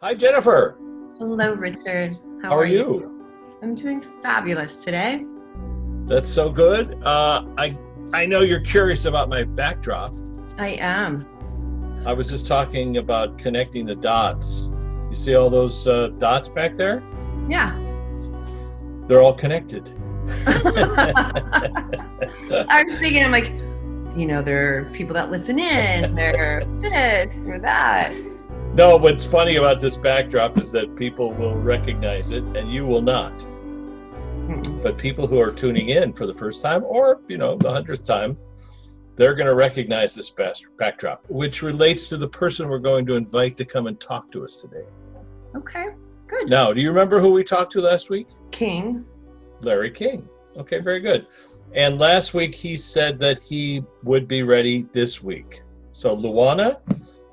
Hi, Jennifer. Hello, Richard. How, are, you? I'm doing fabulous today. That's so good. Uh, I I know you're curious about my backdrop. I am. I was just talking about connecting the dots. You see all those uh, dots back there? Yeah. They're all connected. I was thinking, I'm like, you know, there are people that listen in, they're this or that. No, what's funny about this backdrop is that people will recognize it and you will not. Hmm. But people who are tuning in for the first time or, you know, the hundredth time, they're going to recognize this backdrop, which relates to the person we're going to invite to come and talk to us today. Okay, good. Now, do you remember who we talked to last week? King. Larry King. Okay, very good. And last week he said that he would be ready this week. So, Luana,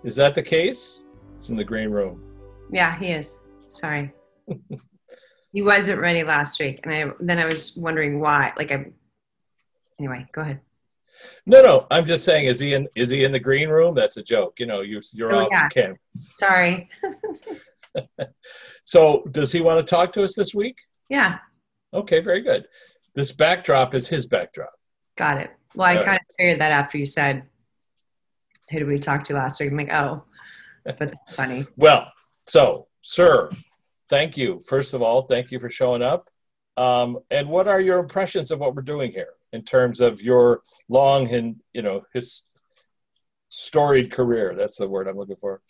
is that the case? It's in the green room. Yeah, he is. Sorry. he wasn't ready last week. And I then I was wondering why. Like I anyway, go ahead. No, no, I'm just saying, is he in? Is he in the green room? That's a joke. You know, you, you're Oh, off yeah. camp. Sorry. So, does he want to talk to us this week? yeah, Okay, very good. This backdrop is his backdrop. got it. Well, I kind of figured that after you said who did we talk to last week? I'm like, oh, but that's funny. Well, so, sir, thank you. First of all, thank you for showing up. Um, and what are your impressions of what we're doing here in terms of your long and you know his storied career? That's the word I'm looking for.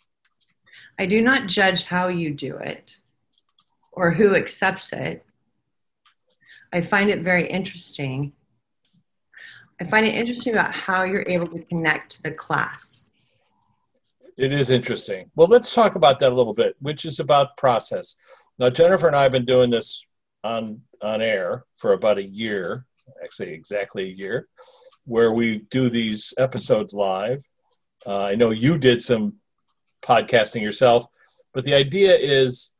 I do not judge how you do it or who accepts it. I find it very interesting. I find it interesting about how you're able to connect to the class. It is interesting. Well, let's talk about that a little bit, which is about process. Now, Jennifer and I have been doing this on on air for about a year, actually exactly a year, where we do these episodes live. Uh, I know you did some podcasting yourself, but the idea is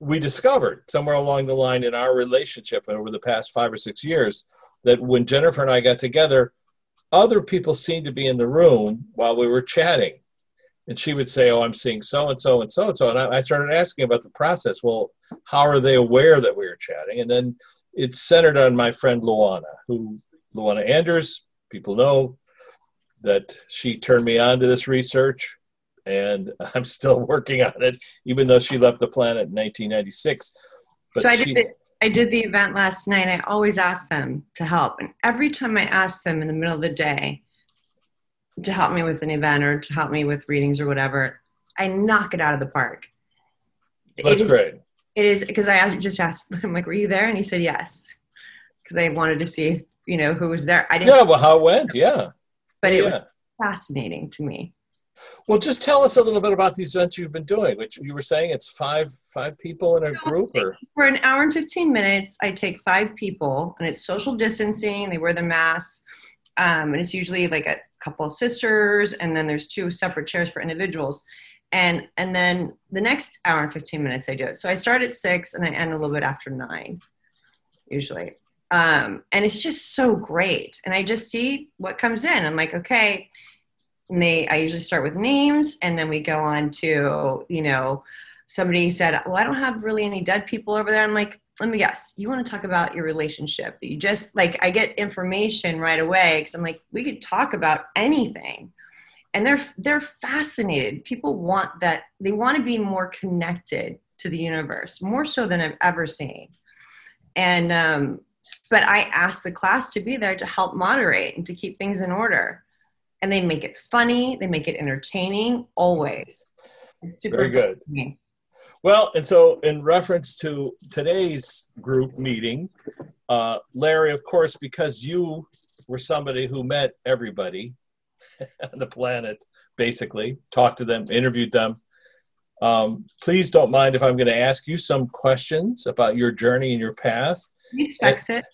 we discovered somewhere along the line in our relationship over the past five or six years that when Jennifer and I got together, other people seemed to be in the room while we were chatting and she would say, "Oh, I'm seeing so and so and so and so," and I, I started asking about the process. Well, how are they aware that we were chatting? And then it's centered on my friend Luana, who Luana Anders. People know that she turned me on to this research, and I'm still working on it, even though she left the planet in 1996. But so I she- did, the, I did the event last night. I always ask them to help. And every time I ask them in the middle of the day to help me with an event or to help me with readings or whatever, I knock it out of the park. That's is- great. It is because I asked- just asked him, like, were you there? And he said yes. Because I wanted to see if, you know, who was there. I didn't, Yeah, well, how it went? Yeah, but it yeah. was fascinating to me. Well, just tell us a little bit about these events you've been doing. Which you were saying it's five five people in a group, or For an hour and 15 minutes, I take five people, and it's social distancing. They wear the masks. Um, and it's usually like a couple sisters, and then there's two separate chairs for individuals. And and then the next hour and 15 minutes, I do it. So I start at six, and I end a little bit after nine, usually. Um, and it's just so great. And I just see what comes in. I'm like, okay. And they, I usually start with names, and then we go on to, you know, somebody said, Well, I don't have really any dead people over there. I'm like, Let me guess, you want to talk about your relationship that you just like, I get information right away because I'm like, We could talk about anything. And they're they're fascinated. People want that, they want to be more connected to the universe, more so than I've ever seen. And um, but I asked the class to be there to help moderate and to keep things in order. And they make it funny, they make it entertaining, always. It's super Very good. fun to me. Well, and so in reference to today's group meeting, uh, Larry, of course, because you were somebody who met everybody on the planet, basically, talked to them, interviewed them. Um, please don't mind if I'm going to ask you some questions about your journey and your path. He expects it.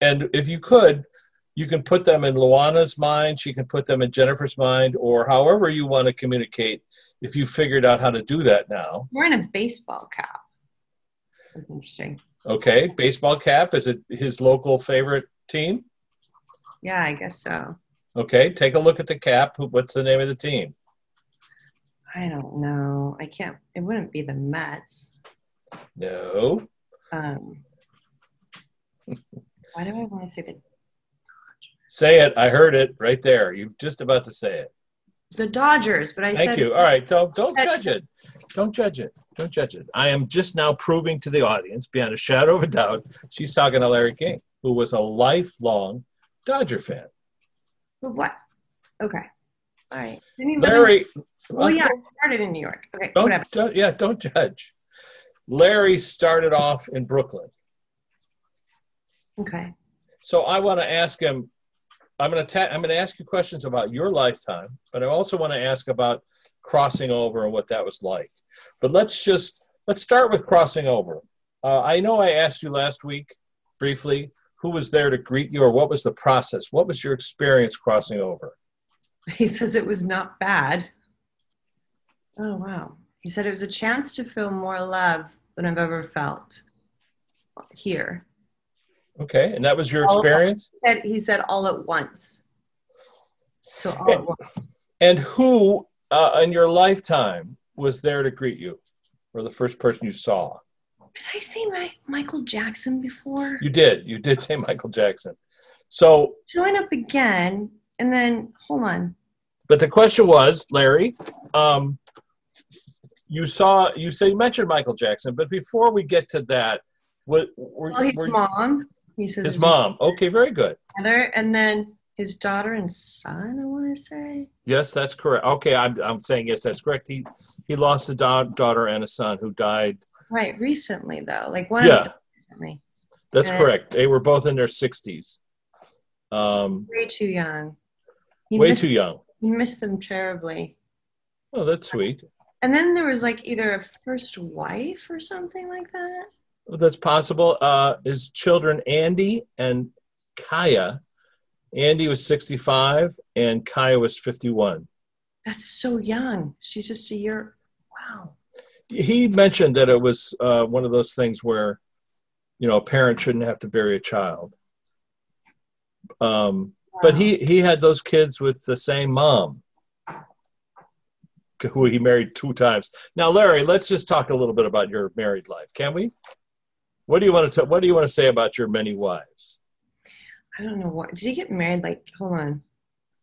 And if you could, you can put them in Luana's mind, she can put them in Jennifer's mind, or however you want to communicate if you figured out how to do that now. Wearing a baseball cap. That's interesting. Okay, baseball cap is it his local favorite team? Yeah, I guess so. Okay, take a look at the cap. What's the name of the team? I don't know. I can't. It wouldn't be the Mets. No. Um, why do I want to say the Say it. I heard it right there. You're just about to say it. the Dodgers? But I Thank said you. All right. Don't don't judge it. Don't judge it. Don't judge it. I am just now proving to the audience, beyond a shadow of a doubt, she's talking to Larry King, who was a lifelong Dodger fan. But what? Okay. All right. Didn't he Larry. Oh yeah, it started in New York. Okay, Don't, whatever. don't yeah, don't judge. Larry started off in Brooklyn. Okay. So I want to ask him. I'm going to ta- I'm going to ask you questions about your lifetime, but I also want to ask about crossing over and what that was like. But let's just let's start with crossing over. Uh, I know I asked you last week briefly who was there to greet you or what was the process. What was your experience crossing over? He says it was not bad. Oh wow. He said it was a chance to feel more love than I've ever felt here. Okay, and that was your All- experience. He said he said all at once. So all at once. And who uh, in your lifetime was there to greet you, or the first person you saw? Did I say my Michael Jackson before? You did. You did say Michael Jackson. So, Join up again and then hold on. but the question was, Larry, um, you saw, you say you mentioned Michael Jackson, but before we get to that, what were, Well, his were mom. He says his mom? Okay, very good. mother, and then his daughter and son. I want to say. Yes, that's correct. Okay, I'm, I'm saying yes, that's correct. He he lost a da- daughter and a son who died. Right, recently though, like one Yeah. of them recently. That's Uh, correct. They were both in their 60s. Um, Way too young. He way missed, too young. He missed them terribly. Oh, that's sweet. And then there was like either a first wife or something like that. That's possible. Uh, his children, Andy and Kaya. Andy was 65 and Kaya was 51. That's so young. She's just a year. Wow. He mentioned that it was uh, one of those things where, you know, a parent shouldn't have to bury a child. Um, But he, he had those kids with the same mom, who he married two times. Now, Larry, let's just talk a little bit about your married life, can we? What do you want to What do you want to say about your many wives? I don't know what. Did he get married? Like, hold on.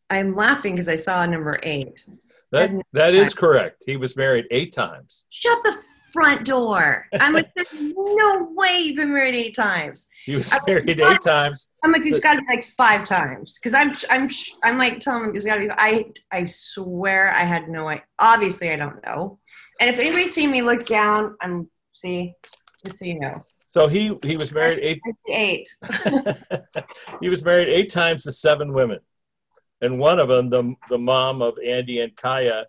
I'm laughing because I saw number eight. That that is correct. He was married eight times. Shut the front door. I'm like, there's no way you've been married eight times. He was married not- eight times. I'm like, there's But- got to be like five times because I'm I'm I'm like telling him there's got to be. I I swear I had no idea. Obviously, I don't know. And if anybody's seen me look down, I'm see, just so you know, So he he was married eight. eight. he was married eight times to seven women, and one of them, the the mom of Andy and Kaya,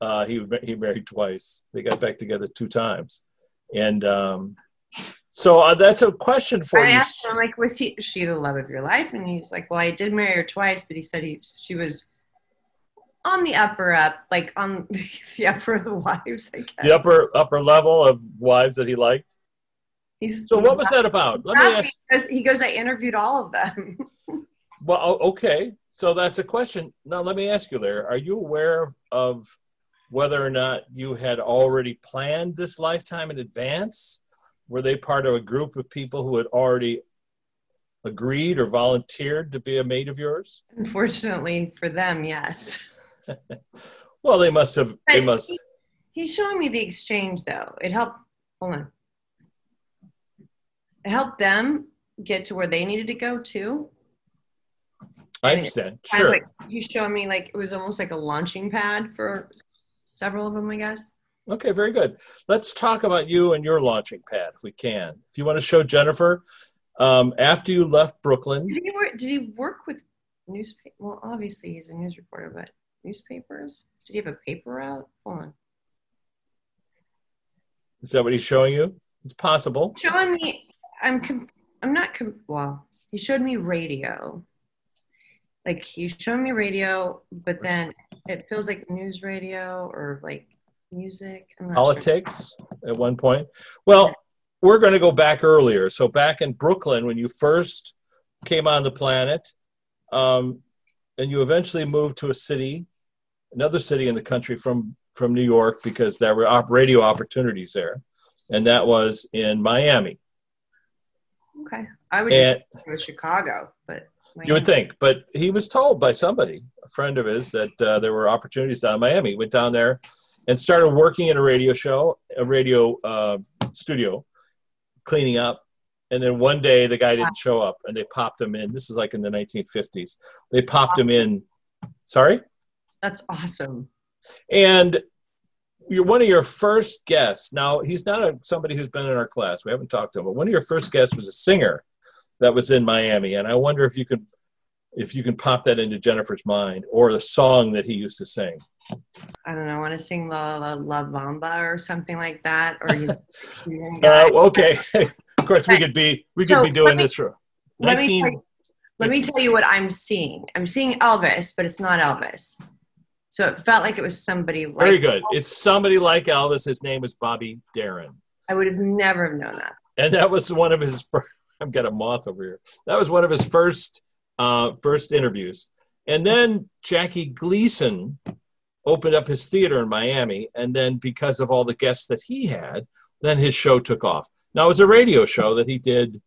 uh, he he married twice. They got back together two times, and um, so uh, that's a question for I you. asked him like, was she she the love of your life? And he's like, well, I did marry her twice, but he said he she was on the upper up, like on the upper of the wives. I guess The upper upper level of wives that he liked. He's, So he's what was that about? Let me ask. He goes, I interviewed all of them. Well, okay. So that's a question. Now let me ask you, there. Are you aware of whether or not you had already planned this lifetime in advance? Were they part of a group of people who had already agreed or volunteered to be a mate of yours? Unfortunately for them, yes. Well, they must have. They must. he- He's showing me the exchange though. It helped. Hold on. It helped them get to where they needed to go too. I understand. Sure. like he's showing me like it was almost like a launching pad for several of them, I guess. Okay, very good. Let's talk about you and your launching pad, if we can. If you want to show Jennifer, um, after you left Brooklyn, Did he work? Did he work with newspaper? Well, obviously he's a news reporter, but newspapers. Did he have a paper out? Hold on. is that what he's showing you? It's possible. Showing me. I'm. Com- I'm not. Com- well, he showed me radio. Like he's showed me radio, but then it feels like news radio or like music. Not sure. politics at one point. Well, we're going to go back earlier. So back in Brooklyn, when you first came on the planet, um, and you eventually moved to a city, another city in the country from from New York because there were op- radio opportunities there, and that was in Miami. Okay. I would And go with Chicago, but you would think, but he was told by somebody, a friend of his, that uh, there were opportunities down in Miami. He went down there and started working in a radio show, a radio uh, studio, cleaning up. And then one day the guy didn't show up, and they popped him in. This is like in the 1950s. They popped him in. Sorry. that's awesome. And you're one of your first guests. Now he's not a, somebody who's been in our class. We haven't talked to him, but one of your first guests was a singer that was in Miami, and I wonder if you can if you can pop that into Jennifer's mind or the song that he used to sing. I don't know. I want to sing La La La Bamba or something like that. Or he's Uh, okay, of course we could be we could So, be doing me- this for let me, tell you, let me tell you what I'm seeing. I'm seeing Elvis, but it's not Elvis. So it felt like it was somebody like Very good. It's somebody like Elvis. His name is Bobby Darin. I would have never have known that. and that was one of his first, I've got a moth over here. That was one of his first uh, first interviews. And then Jackie Gleason opened up his theater in Miami, and then because of all the guests that he had, then his show took off. Now it was a radio show that he did,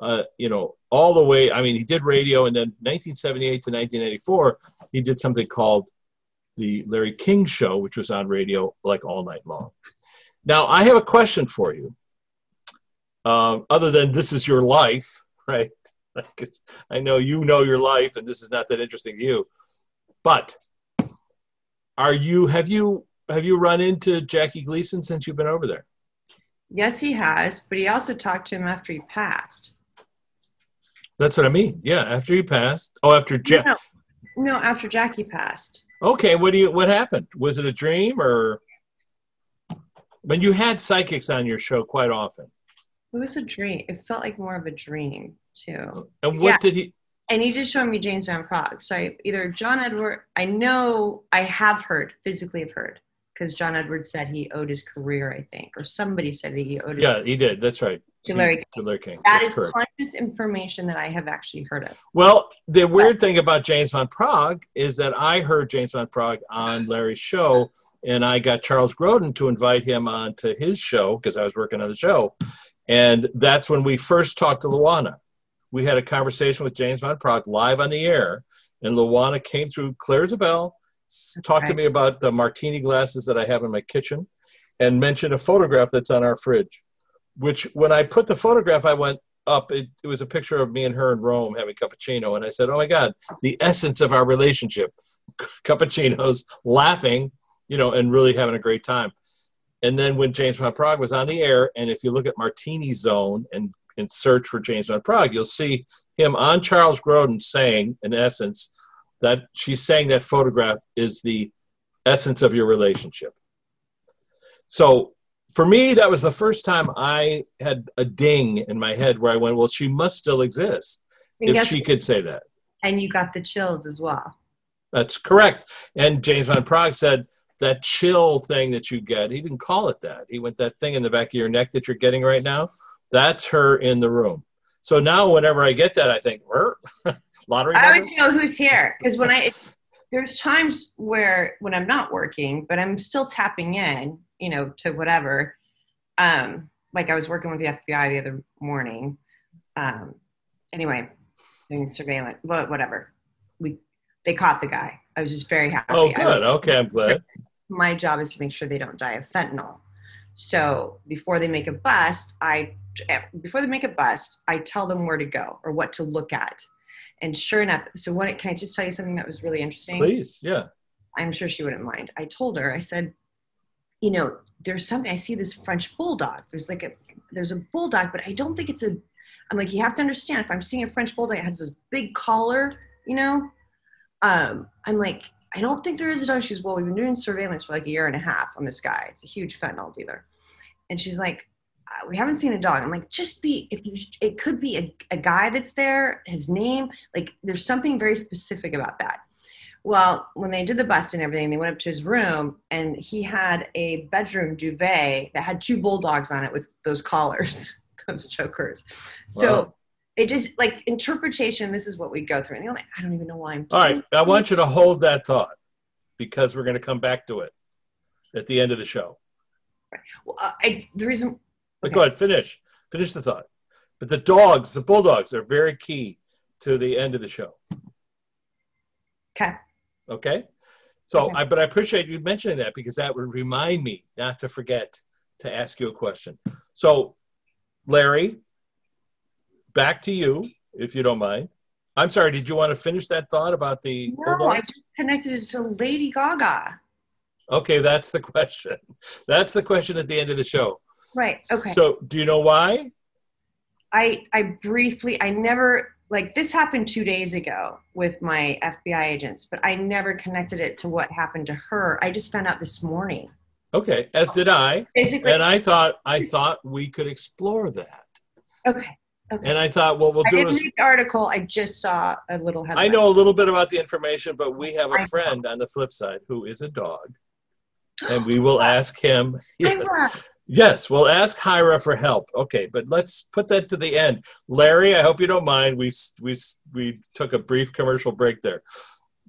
uh, you know, all the way. I mean, he did radio, and then 1978 to 1984, he did something called the Larry King Show, which was on radio like all night long. Now I have a question for you um, other than this is your life, right? Because I know you know your life, and this is not that interesting to you. But are you have you have you run into Jackie Gleason since you've been over there? Yes, he has, but he also talked to him after he passed. That's what I mean. Yeah, after he passed. Oh, after Jack. No, no, after Jackie passed. Okay, what do you? What happened? Was it a dream or? When you had psychics on your show quite often, It was a dream. It felt like more of a dream too. and what Yeah. did he? And he just showed me James Van Praagh. So I, either John Edward, I know I have heard, physically have heard, because John Edward said he owed his career, I think, or somebody said that he owed his Yeah, he did. That's right. To Larry. To Larry King. That That's is correct. conscious information that I have actually heard of. Well, the weird thing about James Van Praagh is that I heard James Van Praagh on Larry's show, and I got Charles Grodin to invite him on to his show because I was working on the show. And that's when we first talked to Luana. We had a conversation with James Van Praagh live on the air, and Luana came through clear as a bell, s- talked to me about the martini glasses that I have in my kitchen, and mentioned a photograph that's on our fridge. Which, when I put the photograph, I went, up, it, it was a picture of me and her in Rome having cappuccino. And I said, Oh my God, the essence of our relationship cappuccinos, laughing, you know, and really having a great time. And then when James Van Praagh was on the air, and if you look at Martini Zone and, and search for James Van Praagh, you'll see him on Charles Grodin saying, in essence, that she's saying that photograph is the essence of your relationship. So for me, that was the first time I had a ding in my head where I went, well, she must still exist And, if she could say that. and you got the chills as well. That's correct. And James Van Praagh said that chill thing that you get, he didn't call it that. He went that thing in the back of your neck that you're getting right now. That's her in the room. So now whenever I get that, I think, "Er, lottery I always know who's here because when I there's times where when I'm not working, but I'm still tapping in, you know, to whatever. Um, like I was working with the FBI the other morning. Um, anyway, doing surveillance, but whatever. We they caught the guy. I was just very happy. Oh, I was- good. Okay, I'm glad. my job is to make sure they don't die of fentanyl. So before they make a bust, I before they make a bust, I tell them where to go or what to look at. And sure enough, so what can I just tell you something that was really interesting? Please, yeah. I'm sure she wouldn't mind. I told her, I said, you know, there's something I see this French bulldog. There's like a there's a bulldog, but I don't think it's a I'm like, you have to understand if I'm seeing a French bulldog, it has this big collar, you know. Um, I'm like, I don't think there is a dog. She's well, we've been doing surveillance for like a year and a half on this guy. It's a huge fentanyl dealer. And she's like, uh, we haven't seen a dog. I'm like, just be if you it could be a, a guy that's there, his name, like there's something very specific about that. Well, when they did the bust and everything, they went up to his room and he had a bedroom duvet that had two bulldogs on it with those collars, those chokers. So Wow. it just like interpretation, this is what we go through. And the only, I don't even know why I'm All right. I want you to hold that thought because we're going to come back to it. at the end of the show. Well, uh, I the reason. But go ahead, finish. Finish the thought. But the dogs, the bulldogs, are very key to the end of the show. Okay. Okay. So, Okay. I but I appreciate you mentioning that because that would remind me not to forget to ask you a question. So, Larry, back to you, if you don't mind. I'm sorry. Did you want to finish that thought about the No, I just connected it to Lady Gaga. Okay, that's the question. That's the question at the end of the show. Right. Okay. So, do you know why? I I briefly I never like this happened two days ago with my FBI agents, but I never connected it to what happened to her. I just found out this morning. Okay, as did I. Basically, And I thought I thought we could explore that. okay. Okay. And I thought what we'll I do didn't is read the article. I just saw a little headline. I know a little bit about the information, but we have a friend on the flip side who is a dog. And we will ask him. Yes, yes, we'll ask Hyra for help. Okay, but let's put that to the end. Larry, I hope you don't mind. We we we took a brief commercial break there.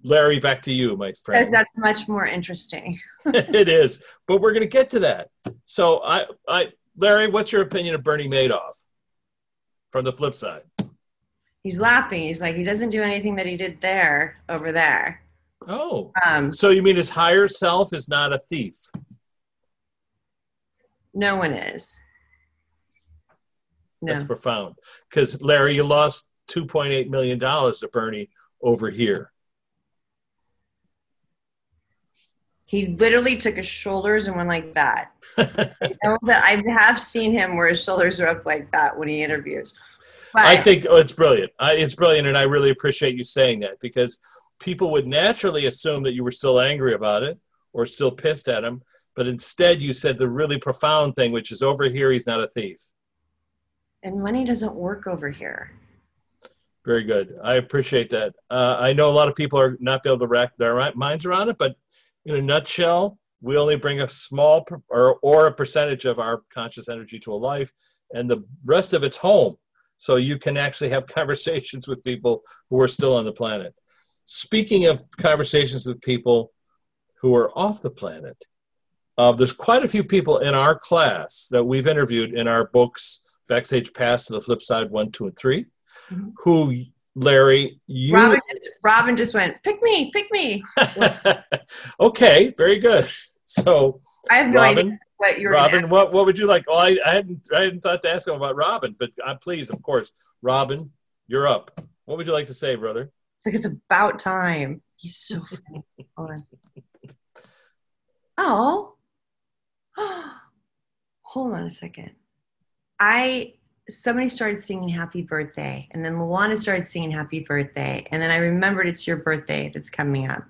Larry, back to you, my friend. Because that's much more interesting. it is, but we're going to get to that. So, I, I, Larry, what's your opinion of Bernie Madoff? From the flip side. He's laughing. He's like, he doesn't do anything that he did there over there. Oh, Um, so you mean his higher self is not a thief? No one is. No. That's profound. Because Larry, you lost two point eight million dollars to Bernie over here. He literally took his shoulders and went like that. I know that I have seen him where his shoulders are up like that when he interviews. But I think oh, it's brilliant. I, it's brilliant, and I really appreciate you saying that because people would naturally assume that you were still angry about it or still pissed at him, but instead you said the really profound thing, which is over here he's not a thief. and money doesn't work over here. Very good. I appreciate that. Uh, I know a lot of people are not be able to wrap their minds around it, but in a nutshell, we only bring a small per- or, or a percentage of our conscious energy to a life, and the rest of it's home. So you can actually have conversations with people who are still on the planet. Speaking of conversations with people who are off the planet, uh, there's quite a few people in our class that we've interviewed in our books, Backstage Pass to the Flip Side 1, 2, and 3 Mhm. who Larry you Robin, just, Robin just went, pick me, pick me. okay very good so I have no idea Robin what you're Robin what what would you like oh I, I hadn't I hadn't thought to ask him about Robin but uh, please of course Robin you're up what would you like to say brother It's like it's about time. He's so funny. Hold on. Oh. Hold on a second. I somebody started singing happy birthday and then Luana started singing happy birthday and then I remembered it's your birthday that's coming up.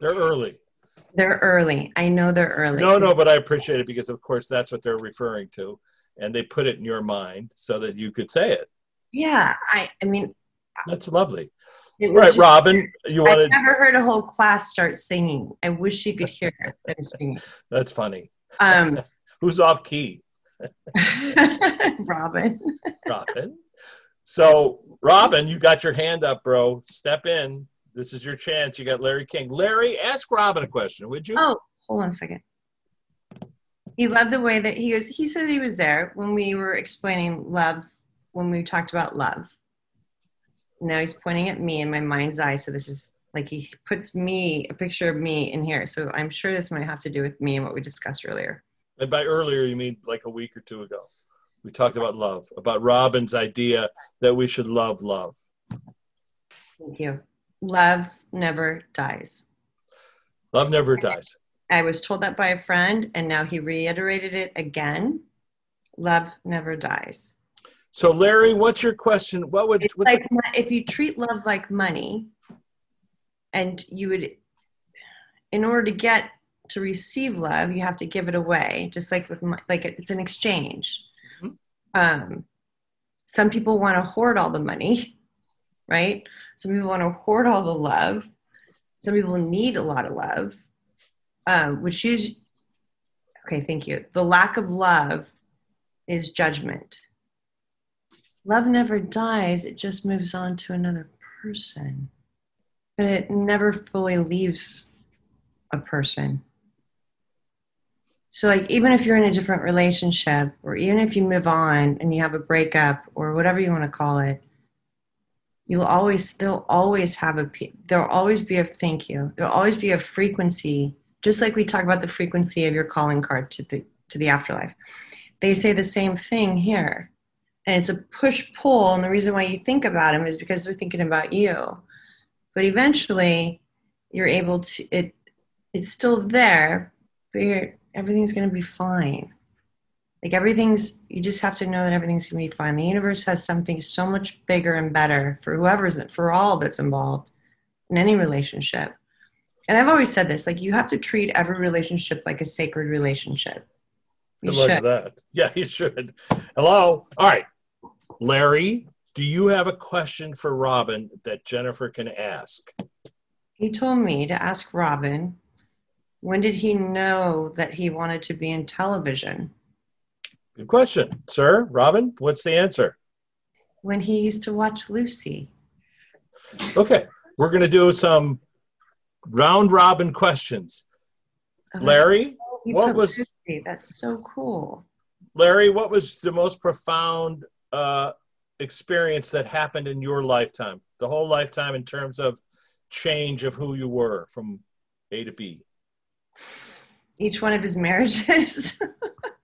they're early They're early. I know they're early. no no but I appreciate it because of course that's what they're referring to and they put it in your mind so that you could say it Yeah, I I mean that's lovely right just- Robin you I've wanted never heard a whole class start singing. I wish you could hear them singing. that's funny Um, who's off key Robin. Robin. So, Robin, you got your hand up, bro. Step in. This is your chance. You got Larry King. Larry, ask Robin a question, would you? Oh, hold on a second. He loved the way that he was. He said he was there when we were explaining love, when we talked about love. Now he's pointing at me in my mind's eye. So this is like he puts me, a picture of me in here. So I'm sure this might have to do with me and what we discussed earlier. And by earlier, you mean like a week or two ago. We talked about love, about Robin's idea that we should love love. Thank you. Love never dies. Love never dies. I was told that by a friend, and now he reiterated it again. Love never dies. So, Larry, what's your question? What would It's what's like if you treat love like money, and you would, in order to get to receive love, you have to give it away. Just like with mo- like it's an exchange. Mhm. Um, some people want to hoard all the money, right? Some people want to hoard all the love. Some people need a lot of love, um, which is okay. Thank you. The lack of love is judgment. Love never dies, it just moves on to another person. But it never fully leaves a person. So, like, even if you're in a different relationship, or even if you move on and you have a breakup, or whatever you want to call it, you'll always, there'll always have a, there'll always be a thank you. There'll always be a frequency, just like we talk about the frequency of your calling card to the to the afterlife. They say the same thing here, and it's a push pull. And the reason why you think about them is because they're thinking about you. But eventually, you're able to. It it's still there, but you're everything's going to be fine. Like everything's, you just have to know that everything's going to be fine. The universe has something so much bigger and better for whoever's, for all that's involved in any relationship. And I've always said this like, you have to treat every relationship like a sacred relationship. You Good should. that. Yeah, you should. Hello. All right. Larry, do you have a question for Robin that Jennifer can ask? He told me to ask Robin when did he know that he wanted to be in television? Good question, sir. Robin, what's the answer? When he used to watch Lucy. Okay, we're going to do some round robin questions. Oh, Larry, so, what was Lucy. That's so cool. Larry, what was the most profound uh, experience that happened in your lifetime? The whole lifetime in terms of change of who you were from A to B each one of his marriages.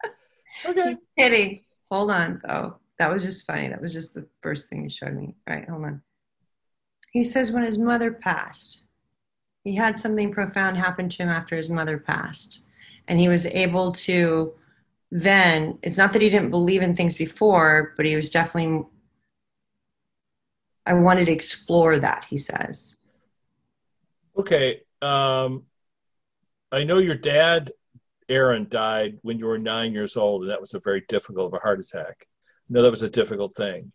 okay. Kidding. Hold on, though. That was just funny. That was just the first thing he showed me. All right, hold on. He says when his mother passed, he had something profound happen to him after his mother passed. And he was able to then, it's not that he didn't believe in things before, but he was definitely, I wanted to explore that, he says. Okay. Um, I know your dad, Aaron, died when you were nine years old, and that was a very difficult of a heart attack. No, that was a difficult thing.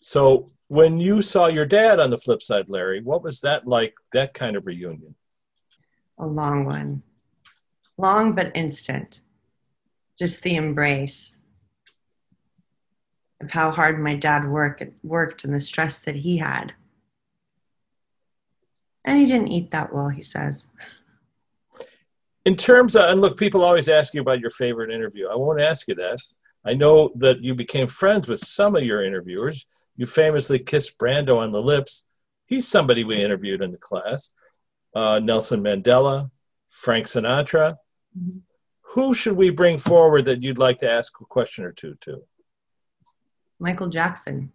So when you saw your dad on the flip side, Larry, what was that like? That kind of reunion? A long one, long but instant. Just the embrace of how hard my dad worked worked and the stress that he had. And he didn't eat that well, he says in terms of, and look, people always ask you about your favorite interview. I won't ask you that. I know that you became friends with some of your interviewers. You famously kissed Brando on the lips. He's somebody we interviewed in the class. Uh, Nelson Mandela, Frank Sinatra. Who should we bring forward that you'd like to ask a question or two to? Michael Jackson.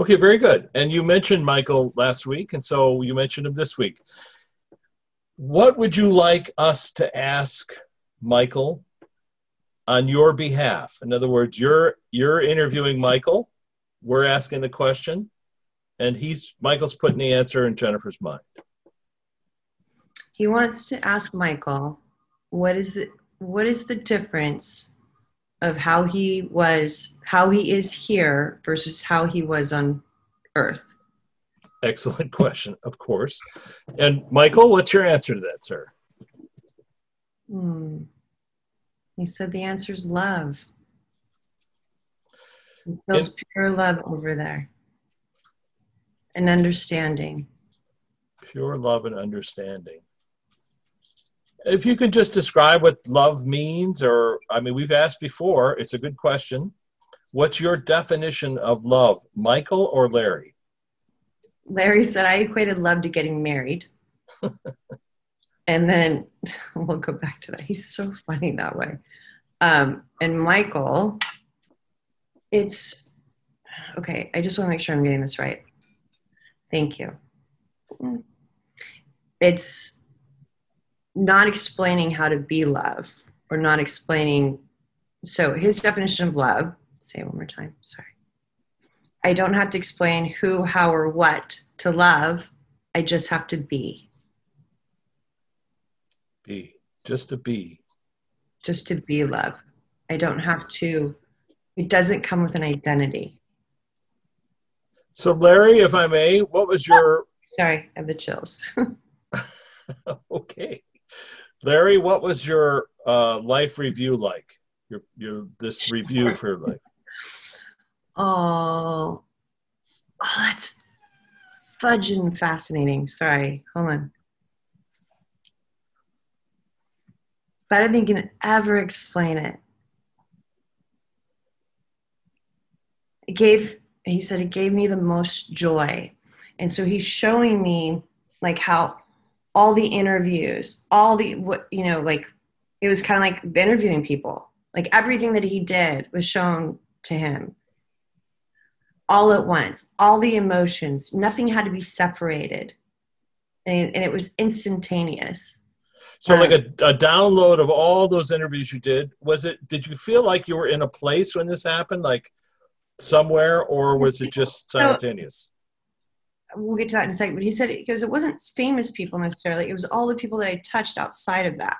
Okay, very good. And you mentioned Michael last week, and so you mentioned him this week. What would you like us to ask Michael on your behalf? In other words, you're you're interviewing Michael, we're asking the question, and he's Michael's putting the answer in Jennifer's mind. He wants to ask Michael, what is the what is the difference of how he was how he is here versus how he was on earth? Excellent question, of course. And Michael, what's your answer to that, sir? Hmm. He said the answer is love. He feels pure love over there. And understanding. Pure love and understanding. If you could just describe what love means, or I mean, we've asked before, it's a good question. What's your definition of love, Michael or Larry? Larry said I equated love to getting married. and then we'll go back to that. He's so funny that way. Um, and Michael, it's okay. I just want to make sure I'm getting this right. Thank you. It's not explaining how to be love or not explaining. So his definition of love, say it one more time, sorry I don't have to explain who, how, or what to love. I just have to be. Be. Just to be. Just to be love. I don't have to, it doesn't come with an identity. So, Larry, if I may, what was your. Sorry, I have the chills. okay. Larry, what was your uh, life review like? Your, your this review for life. Oh, oh, that's fudging fascinating. Sorry, hold on. better than you can ever explain it. It gave, he said, it gave me the most joy. And so he's showing me like how all the interviews, all the, what, you know, like it was kind of like interviewing people. Like everything that he did was shown to him all at once, all the emotions, nothing had to be separated. And, and it was instantaneous. So, like um, a, a download of all those interviews you did, was it, did you feel like you were in a place when this happened, like somewhere, or was it just simultaneous? we'll get to that in a second, but he said because it wasn't famous people necessarily, it was all the people that I touched outside of that.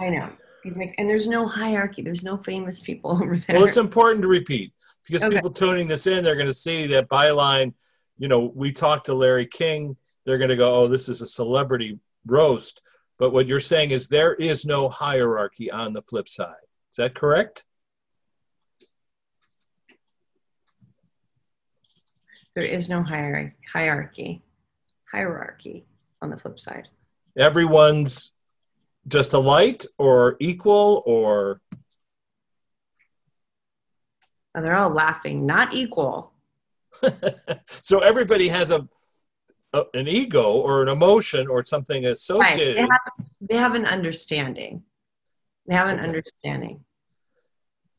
I know. He's like, and there's no hierarchy. There's no famous people over there. Well, it's important to repeat because Okay. people tuning this in, they're going to see that byline. You know, we talked to Larry King. They're going to go, "Oh, this is a celebrity roast." But what you're saying is there is no hierarchy on the flip side. Is that correct? There is no hierarchy. Hierarchy. Hierarchy on the flip side. Everyone's just a light or equal or And they're all laughing, not equal. so everybody has a, a an ego or an emotion or something Right. They associated. have, they have an understanding. They have an understanding.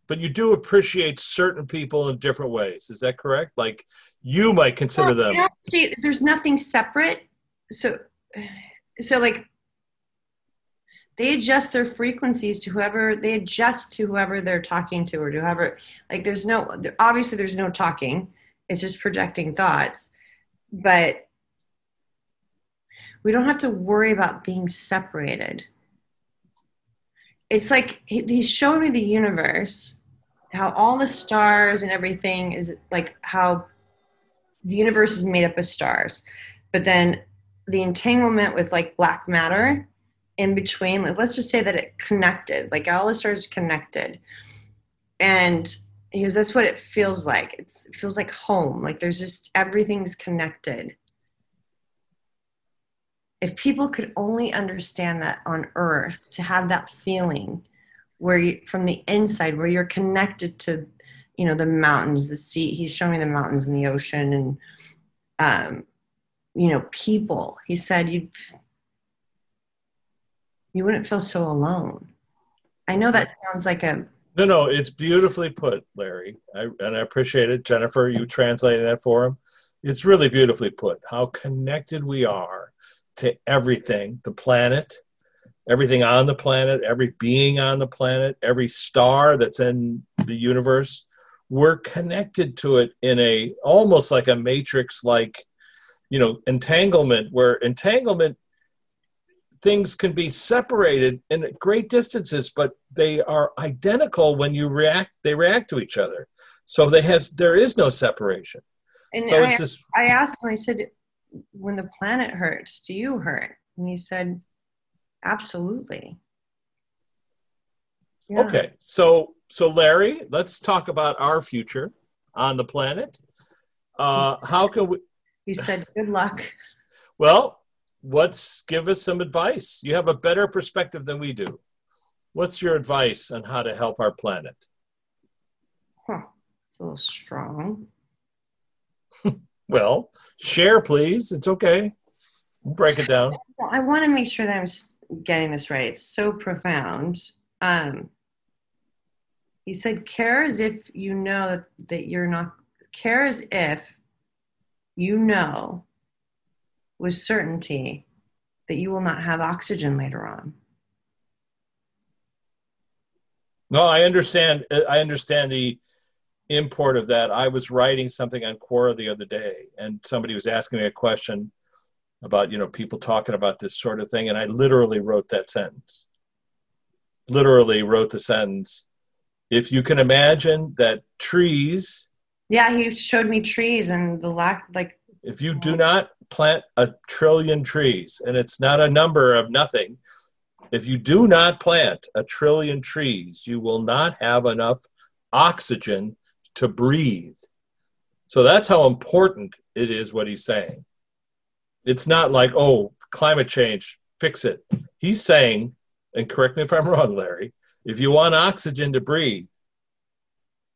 but you do appreciate certain people in different ways. Is that correct? Like you might consider them. See, there's nothing separate. So, so like, they adjust their frequencies to whoever they adjust to whoever they're talking to or to whoever. Like, there's no obviously there's no talking. It's just projecting thoughts, but we don't have to worry about being separated. It's like he- he's showing me the universe, how all the stars and everything is like how the universe is made up of stars but then the entanglement with like black matter in between like let's just say that it connected like all the stars connected. And he goes that's what it feels like. It's, it feels like home. Like there's just everything's connected. If people could only understand that on earth to have that feeling where you from the inside where you're connected to you know the mountains the sea he's showing me the mountains and the ocean and um you know people. He said you you wouldn't feel so alone i know that sounds like a No, no, it's beautifully put, Larry, I, and I appreciate it. Jennifer, you translated that for him. It's really beautifully put. How connected we are to everything, the planet, everything on the planet, every being on the planet, every star that's in the universe. We're connected to it in a almost like a matrix, like you know, entanglement. Where entanglement things can be separated in great distances, but they are identical when you react. They react to each other, so they has there is no separation. and So I, it's this. I asked him i said when the planet hurts do you hurt and he said absolutely Yeah. Okay, so so Larry, let's talk about our future on the planet. Uh, how can we? he said good luck Well, let's give us some advice. You have a better perspective than we do. What's your advice on how to help our planet? huh. it's a little strong Well, share, please. It's okay. Break it down. Well, I want to make sure that I'm getting this right. It's so profound. Um, he said, care as if you know that, that you're not, care as if you know with certainty that you will not have oxygen later on. No, I understand. I understand the import of that. I was writing something on Quora the other day, and somebody was asking me a question about you know people talking about this sort of thing, and I literally wrote that sentence. Literally wrote the sentence. If you can imagine that trees, Yeah, he showed me trees and the lack, like, if you do not plant a trillion trees, and it's not a number of nothing, if you do not plant a trillion trees, you will not have enough oxygen to breathe. So that's how important it is what he's saying. It's not like, oh, climate change, fix it. He's saying, and correct me if I'm wrong, Larry, if you want oxygen to breathe,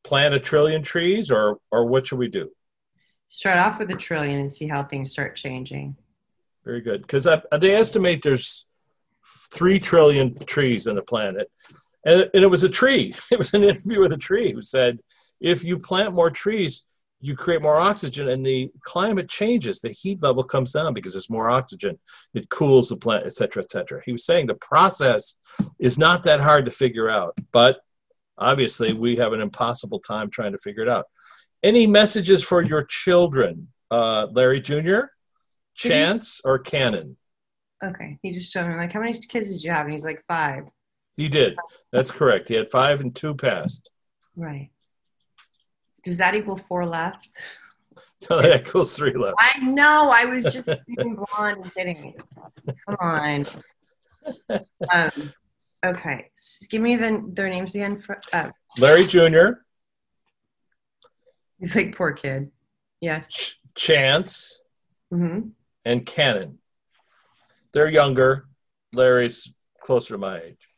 plant a trillion trees or or what should we do? Start off with a trillion and see how things start changing. Very good. Because they estimate there's three trillion trees on the planet. And, and it was a tree. It was an interview with a tree who said, if you plant more trees, you create more oxygen and the climate changes. The heat level comes down because there's more oxygen. It cools the plant, et cetera, et cetera. He was saying the process is not that hard to figure out, but obviously we have an impossible time trying to figure it out. Any messages for your children, uh, Larry Jr., Chance, or Cannon? Okay. He just showed me, like, how many kids did you have? And he's like, five. He did. That's correct. He had five and two passed. Right. Does that equal four left? No, that equals three left. I know. I was just being blonde and kidding. Come on. Um, okay. give me the, their names again. For, uh, Larry Jr. He's like, poor kid. Yes. Ch- Chance. Mm-hmm. And Cannon. They're younger. Larry's closer to my age.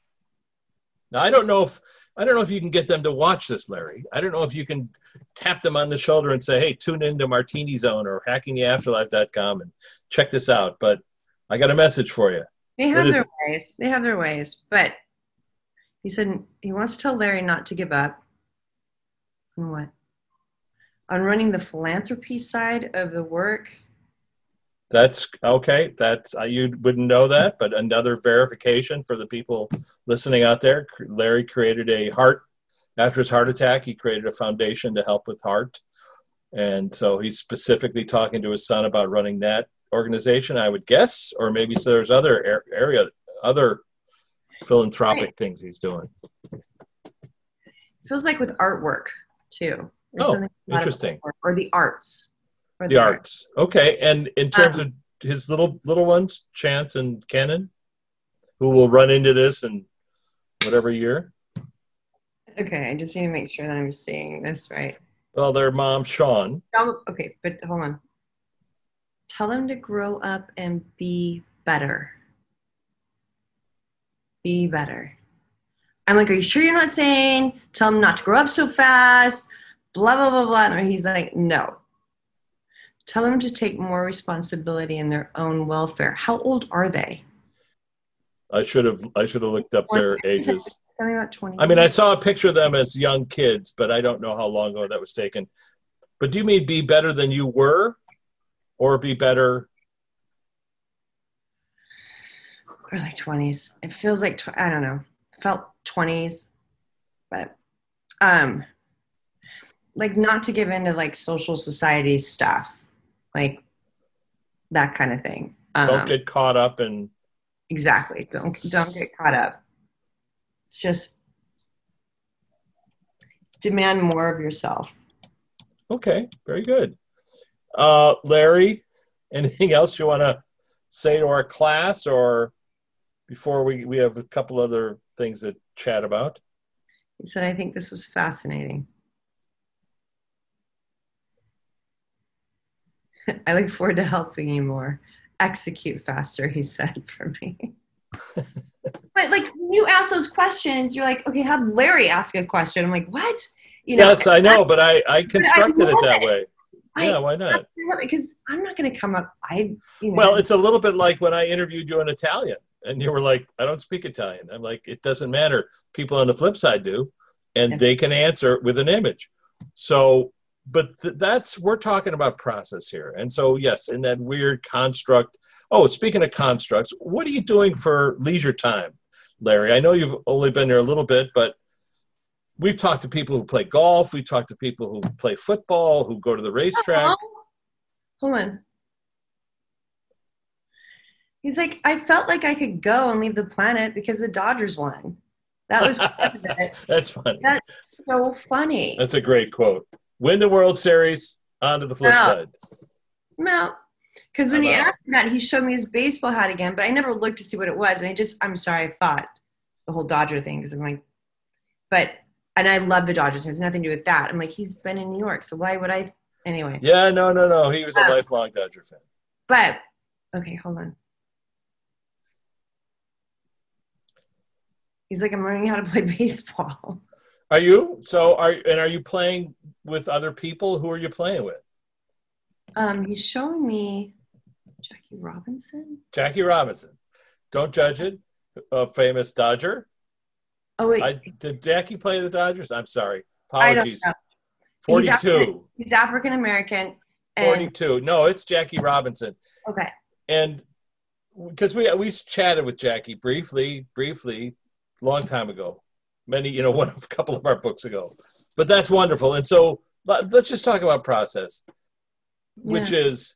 Now I don't know if I don't know if you can get them to watch this, Larry. I don't know if you can tap them on the shoulder and say, "Hey, tune in into Martini Zone or HackingTheAfterlife.com and check this out." But I got a message for you. They have their ways. They have their ways. But he said he wants to tell Larry not to give up. On what? On running the philanthropy side of the work that's okay. That's uh, you wouldn't know that, but another verification for the people listening out there. Larry created a heart after his heart attack. He created a foundation to help with heart, and so he's specifically talking to his son about running that organization. I would guess, or maybe so there's other area, other philanthropic right. things he's doing. feels like with artwork too. Oh, interesting. Or the arts the arts. Okay, and in terms um, of his little little ones, Chance and Cannon, who will run into this in whatever year. Okay, I just need to make sure that I'm seeing this right. Well, their mom, Shawn. Okay, but hold on. Tell them to grow up and be better. Be better. I'm like, are you sure you're not saying tell them not to grow up so fast? Blah blah blah blah. And he's like, no, Tell them to take more responsibility in their own welfare. How old are they? I should have I should have looked up their ages. About 20 I mean, I saw a picture of them as young kids, but I don't know how long ago that was taken. But do you mean be better than you were, or be better? Early twenties. It feels like tw- I don't know. Felt twenties, but um, like not to give into like social society stuff like that kind of thing. Um, don't get caught up in. Exactly. Don't don't get caught up. Just demand more of yourself. Okay, very good. Uh, Larry, anything else you want to say to our class, or before we we have a couple other things to chat about? He said, "I think this was fascinating." I look forward to helping you more. Execute faster, he said for me. but like when you ask those questions, you're like, okay, have Larry ask a question. I'm like, what? You know, yes, I know, but I, I constructed I it that it. way. I, yeah, why not? Because I'm not going to come up. I you know. well, it's a little bit like when I interviewed you in Italian, and you were like, "I don't speak Italian." I'm like, "It doesn't matter. People on the flip side do, and yes. they can answer with an image." So but th- that's we're talking about process here. And so yes in that weird construct oh speaking of constructs what are you doing for leisure time larry? I know you've only been there a little bit but we've talked to people who play golf we've talked to people who play football who go to the racetrack. Uh-huh. hold on. He's like i felt like i could go and leave the planet because the dodgers won. That was that's funny. That's so funny. That's a great quote win the World Series. On to the flip no. side. No. Because when he asked me that, he showed me his baseball hat again, but I never looked to see what it was. And I just, I'm sorry, I thought the whole Dodger thing, because I'm like, but, and I love the Dodgers. It has nothing to do with that. I'm like, he's been in New York, so why would I? Anyway. Yeah, no, no, no. He was a lifelong Dodger fan. But, okay, hold on. He's like, I'm learning how to play baseball. Are you? So are and are you playing with other people? Who are you playing with? Um, he's showing me Jackie Robinson. Jackie Robinson. Don't judge it. A famous Dodger. Oh wait, I, did Jackie play the Dodgers? I'm sorry. Apologies. know. He's African- 42. he's African American. And 42. No, it's Jackie Robinson. okay, And because we we chatted with Jackie briefly, briefly, long time ago, many you know one of a couple of our books ago. But that's wonderful. And so let- let's just talk about process, which is,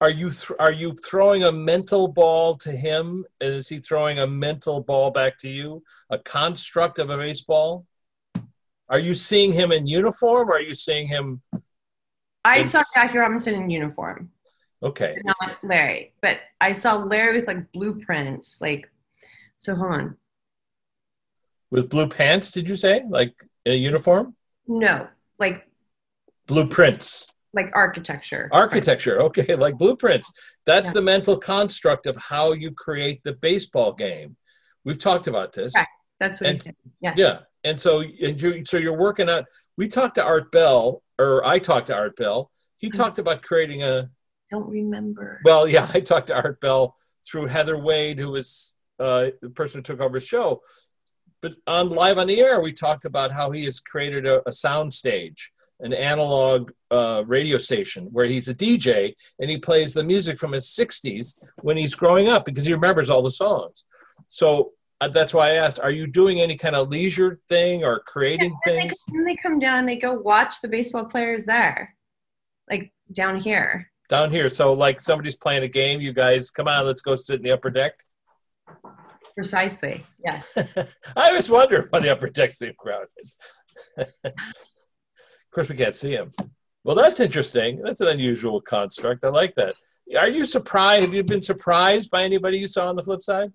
are you th- are you throwing a mental ball to him, and is he throwing a mental ball back to you, a construct of a baseball? Are you seeing him in uniform, or are you seeing him? I It's- saw Jackie Robinson in uniform, Okay, not Larry, but I saw Larry with like blueprints. Like, so hold on. With blue pants, did you say, like in a uniform? No, like Blueprints. like architecture. architecture okay like blueprints that's Yeah. the mental construct of how you create the baseball game we've talked about this Right. That's what And- said. Yes. yeah and so and you so you're working on we talked to art bell or i talked to art bell he Mhm. talked about creating a Don't remember. well yeah i talked to art bell through heather wade who was uh, the person who took over the show but on live on the air we talked about how he has created a, a sound stage an analog uh, radio station where he's a dj and he plays the music from his 60s when he's growing up because he remembers all the songs. So uh, that's why i asked are you doing any kind of leisure thing or creating they, things? then they come down and they go watch the baseball players there, like down here. down here. So like somebody's playing a game you guys come on let's go sit in the upper deck Precisely. Yes. I always wonder when the upper deck seem crowded. of course, we can't see him. Well, that's interesting. That's an unusual construct. I like that. Are you surprised? Have you been surprised by anybody you saw on the flip side?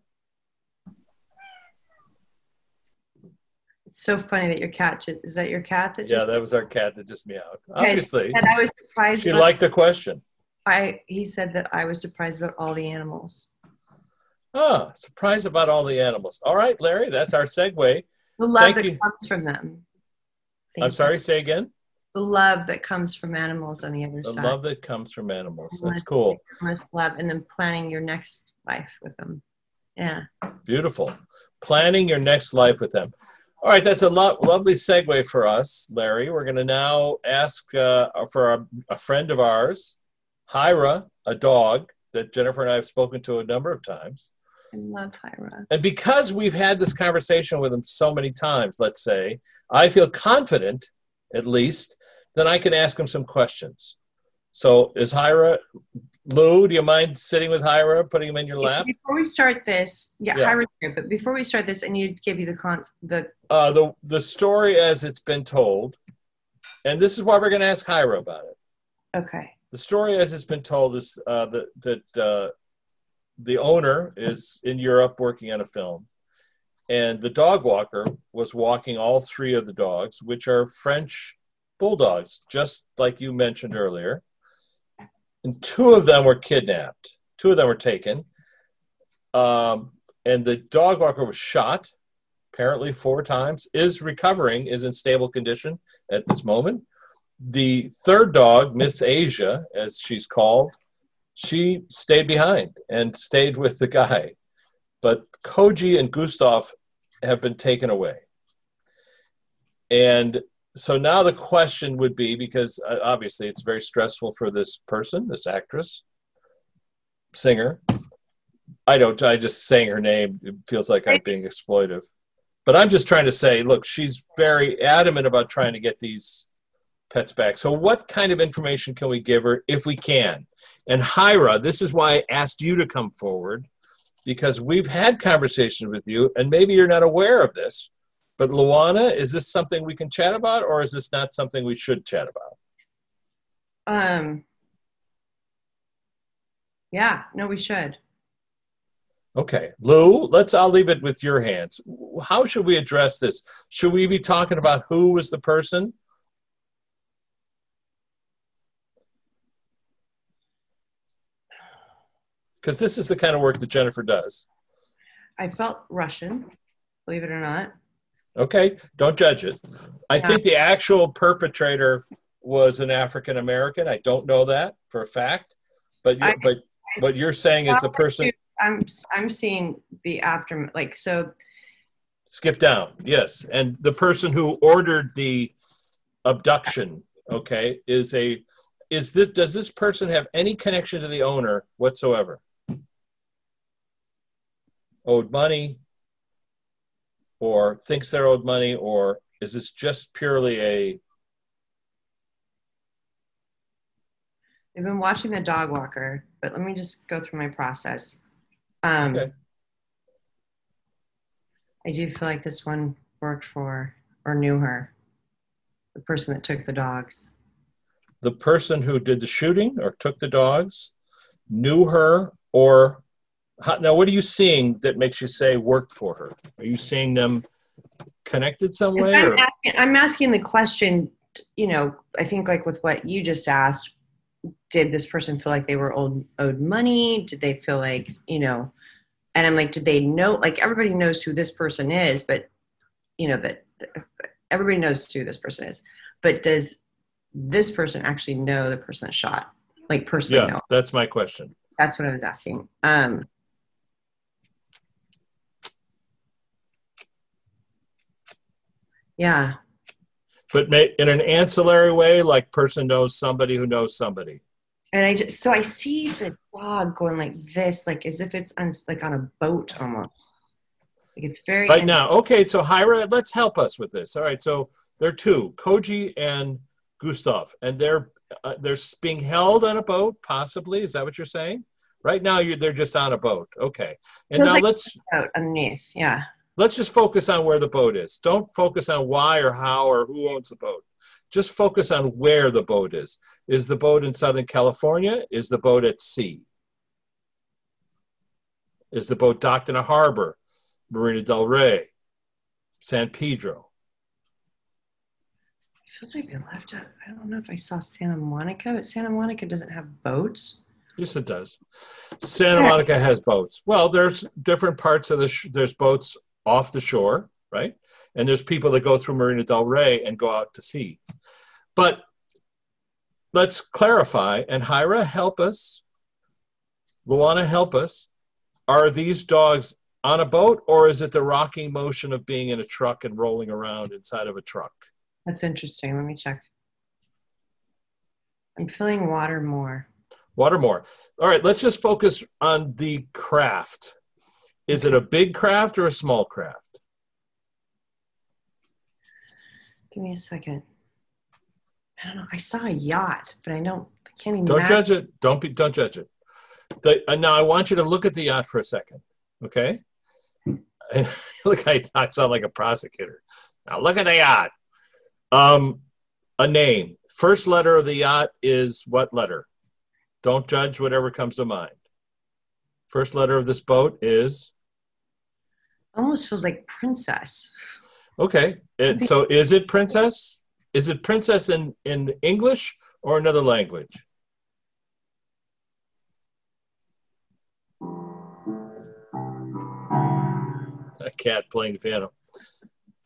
It's so funny that your cat just, is that your cat that Yeah, that was our cat that just meowed. Okay, Obviously, and I was surprised she liked the question. I he said that I was surprised about all the animals. Ah, surprise about all the animals. All right, Larry, that's our segue. The love Thank that you. comes from them. Thank I'm you. sorry, say again. The love that comes from animals on the other The side. love that comes from animals. That's cool. endless love, and then planning your next life with them. Yeah. Beautiful. Planning your next life with them. All right, that's a lo- lovely segue for us, Larry. We're going to now ask uh, for a, a friend of ours, Hyra, a dog that Jennifer and I have spoken to a number of times. I love Hyra. And because we've had this conversation with him so many times, let's say, I feel confident, at least, that I can ask him some questions. So, is Hyra, Lou, do you mind sitting with Hyra, putting him in your lap? Before we start this, yeah, Yeah. Hyra's here, but before we start this, I need to give you the con the uh, the the story as it's been told, and this is why we're going to ask Hyra about it. okay. The story as it's been told is uh, that that uh, the owner is in Europe working on a film, and the dog walker was walking all three of the dogs, which are French bulldogs, just like you mentioned earlier. And two of them were kidnapped. Two of them were taken. Um, and the dog walker was shot, apparently four times, is recovering, is in stable condition at this moment. The third dog, Miss Asia, as she's called, she stayed behind and stayed with the guy. But Koji and Gustav have been taken away. And so now the question would be because uh, obviously it's very stressful for this person, this actress, singer. I don't, I just saying her name, it feels like I'm being exploitive. But I'm just trying to say, look, she's very adamant about trying to get these pets back. So, what kind of information can we give her if we can? And Hyra, this is why I asked you to come forward because we've had conversations with you, and maybe you're not aware of this. But Luana, is this something we can chat about, or is this not something we should chat about? Um. Yeah. No, we should. Okay, Lou, let's. I'll leave it with your hands. How should we address this? Should we be talking about who was the person? Because this is the kind of work that Jennifer does. I felt Russian, believe it or not. Okay, don't judge it. I think the actual perpetrator was an African American. I don't know that for a fact, but you, I- but what you're saying is the person I'm I'm seeing the after like so skip down. Yes, and the person who ordered the abduction, okay, is a is this does this person have any connection to the owner whatsoever? Owed money or thinks they're owed money or is this just purely a I've been watching the dog walker, but let me just go through my process. Um, Okay. I do feel like this one worked for or knew her, the person that took the dogs. the person who did the shooting or took the dogs knew her or how, now what are you seeing that makes you say worked for her are you seeing them connected some way I'm asking, I'm asking the question, you know, I think like with what you just asked, did this person feel like they were owed, owed money? Did they feel like, you know, and I'm like, did they know, like everybody knows who this person is, but, you know, that everybody knows who this person is, but does this person actually know the person that shot? Like personally yeah know? that's my question That's what I was asking. Um, yeah, but in an ancillary way like person knows somebody who knows somebody. And I just so I see the dog going like this, like as if it's on like on a boat almost. Like it's very right now. Okay so Hira, let's help us with this. All right so there are two koji and gustav and they're uh, they're being held on a boat possibly. Is that what you're saying? Right now you're, they're just on a boat. Okay. And now like- let's underneath. Yeah, let's just focus on where the boat is. Don't focus on why or how or who owns the boat. Just focus on where the boat is. Is the boat in Southern California? Is the boat at sea? Is the boat docked in a harbor? Marina del Rey, San Pedro. It feels like they left out. I don't know if I saw Santa Monica, but Santa Monica doesn't have boats. Yes, it does. Santa Monica has boats. Well, there's different parts of the. Sh- there's boats off the shore, right? And there's people that go through Marina del Rey and go out to sea. But let's clarify. And Hira, help us. Luana, help us. Are these dogs on a boat, or is it the rocking motion of being in a truck and rolling around inside of a truck? That's interesting. Let me check. I'm feeling water more. Water more. All right, let's just focus on the craft. Is it a big craft or a small craft? Give me a second. I don't know. I saw a yacht, but I don't. I can't even. Don't judge it. Don't be. Don't judge it. The, uh, now I want you to look at the yacht for a second. Okay. look, I, I sound like a prosecutor. Now look at the yacht. Um, a name. First letter of the yacht is what letter? Don't judge whatever comes to mind. First letter of this boat is Almost feels like princess. okay. It, so is it princess? Is it princess in in English or another language? A cat playing the piano.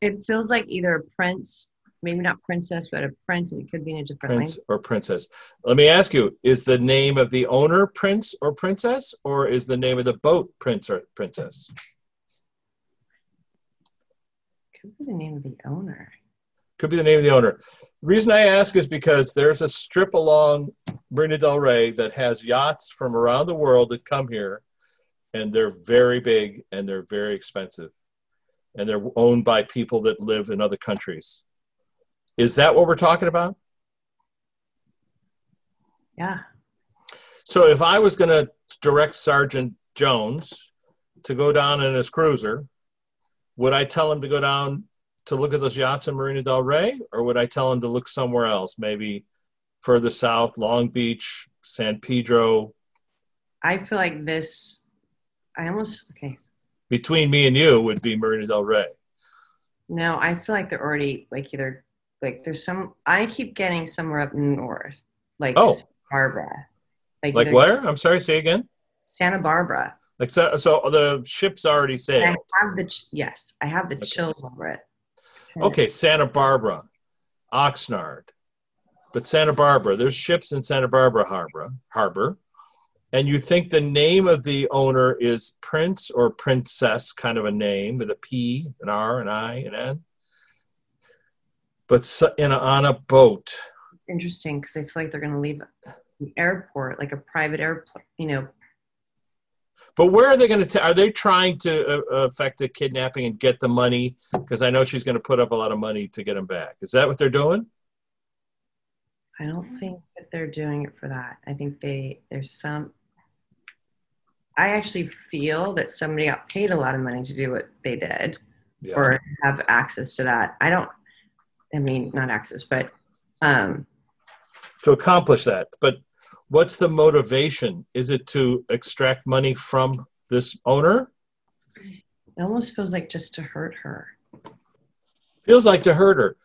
It feels like either a prince, maybe not princess, but a prince. and It could be in a different Prince language. or princess. Let me ask you: Is the name of the owner prince or princess, or is the name of the boat prince or princess? Could be the name of the owner. Could be the name of the owner. The reason I ask is because there's a strip along Marina del Rey that has yachts from around the world that come here, and they're very big and they're very expensive, and they're owned by people that live in other countries. Is that what we're talking about? Yeah. So if I was going to direct Sergeant Jones to go down in his cruiser, would I tell him to go down to look at those yachts in Marina del Rey, or would I tell him to look somewhere else, maybe further south, Long Beach, San Pedro? I feel like this. I almost okay. Between me and you would be Marina del Rey. No, I feel like they're already like either like there's some. I keep getting somewhere up north, like Oh. Santa Barbara, Like either where? I'm sorry, say again. Santa Barbara. Like so, so the ship's already I sailed. have the ch- yes, I have the Okay. chills over it. Okay, Santa Barbara, Oxnard, but Santa Barbara. There's ships in Santa Barbara harbor. Harbor, and you think the name of the owner is Prince or Princess, kind of a name with a P, an R, an I, an N. But in a, on a boat. Interesting because I feel like they're going to leave the airport, like a private airport. You know, But where are they going to? Are they trying to uh, affect the kidnapping and get the money? Because I know she's going to put up a lot of money to get him back. Is that what they're doing? I don't think that they're doing it for that. I think they there's some. I actually feel that somebody got paid a lot of money to do what they did Yeah. or have access to that. I don't. I mean, not access, but um, to accomplish that. But what's the motivation? Is it to extract money from this owner? it almost feels like just to hurt her. Feels like to hurt her.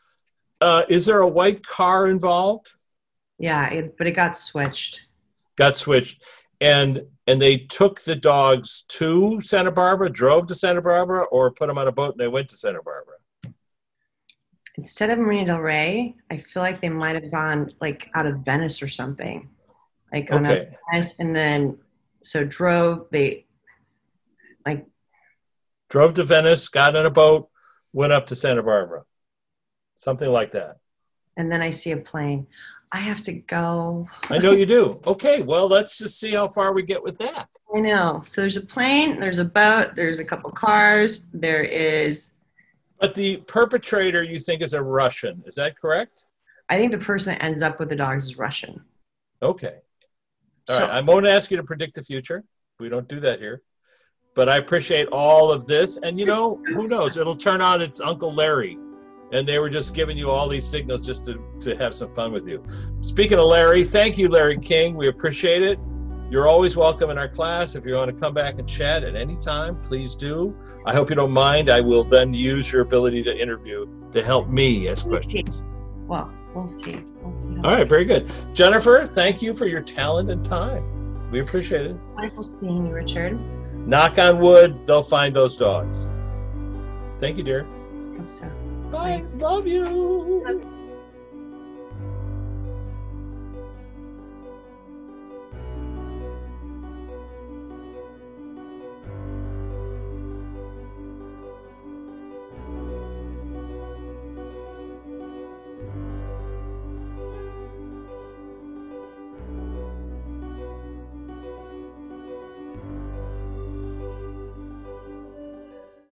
Uh, is there a white car involved? Yeah, it, but it got switched. Got switched, and and they took the dogs to Santa Barbara, drove to Santa Barbara, or put them on a boat and they went to Santa Barbara. Instead of Marina Del Rey, I feel like they might have gone like out of Venice or something, like on Okay, a and then so drove. They like drove to Venice, got in a boat, went up to Santa Barbara, something like that. and then I see a plane. I have to go. I know you do. Okay, well, let's just see how far we get with that. I know. So there's a plane, there's a boat, there's a couple cars, there is. But the perpetrator you think is a Russian. Is that correct? I think the person that ends up with the dogs is Russian. Okay. All So- right. I won't ask you to predict the future. We don't do that here. But I appreciate all of this. And you know, who knows? It'll turn out it's Uncle Larry. And they were just giving you all these signals just to, to have some fun with you. Speaking of Larry, thank you, Larry King. We appreciate it. You're always welcome in our class. If you want to come back and chat at any time, please do. I hope you don't mind. I will then use your ability to interview to help me ask questions. Well, we'll see. We'll see. How All right, very good. Jennifer, thank you for your talent and time. We appreciate it. Wonderful seeing you, Richard. Knock on wood, they'll find those dogs. Thank you, dear. Hope so. Bye. Love you.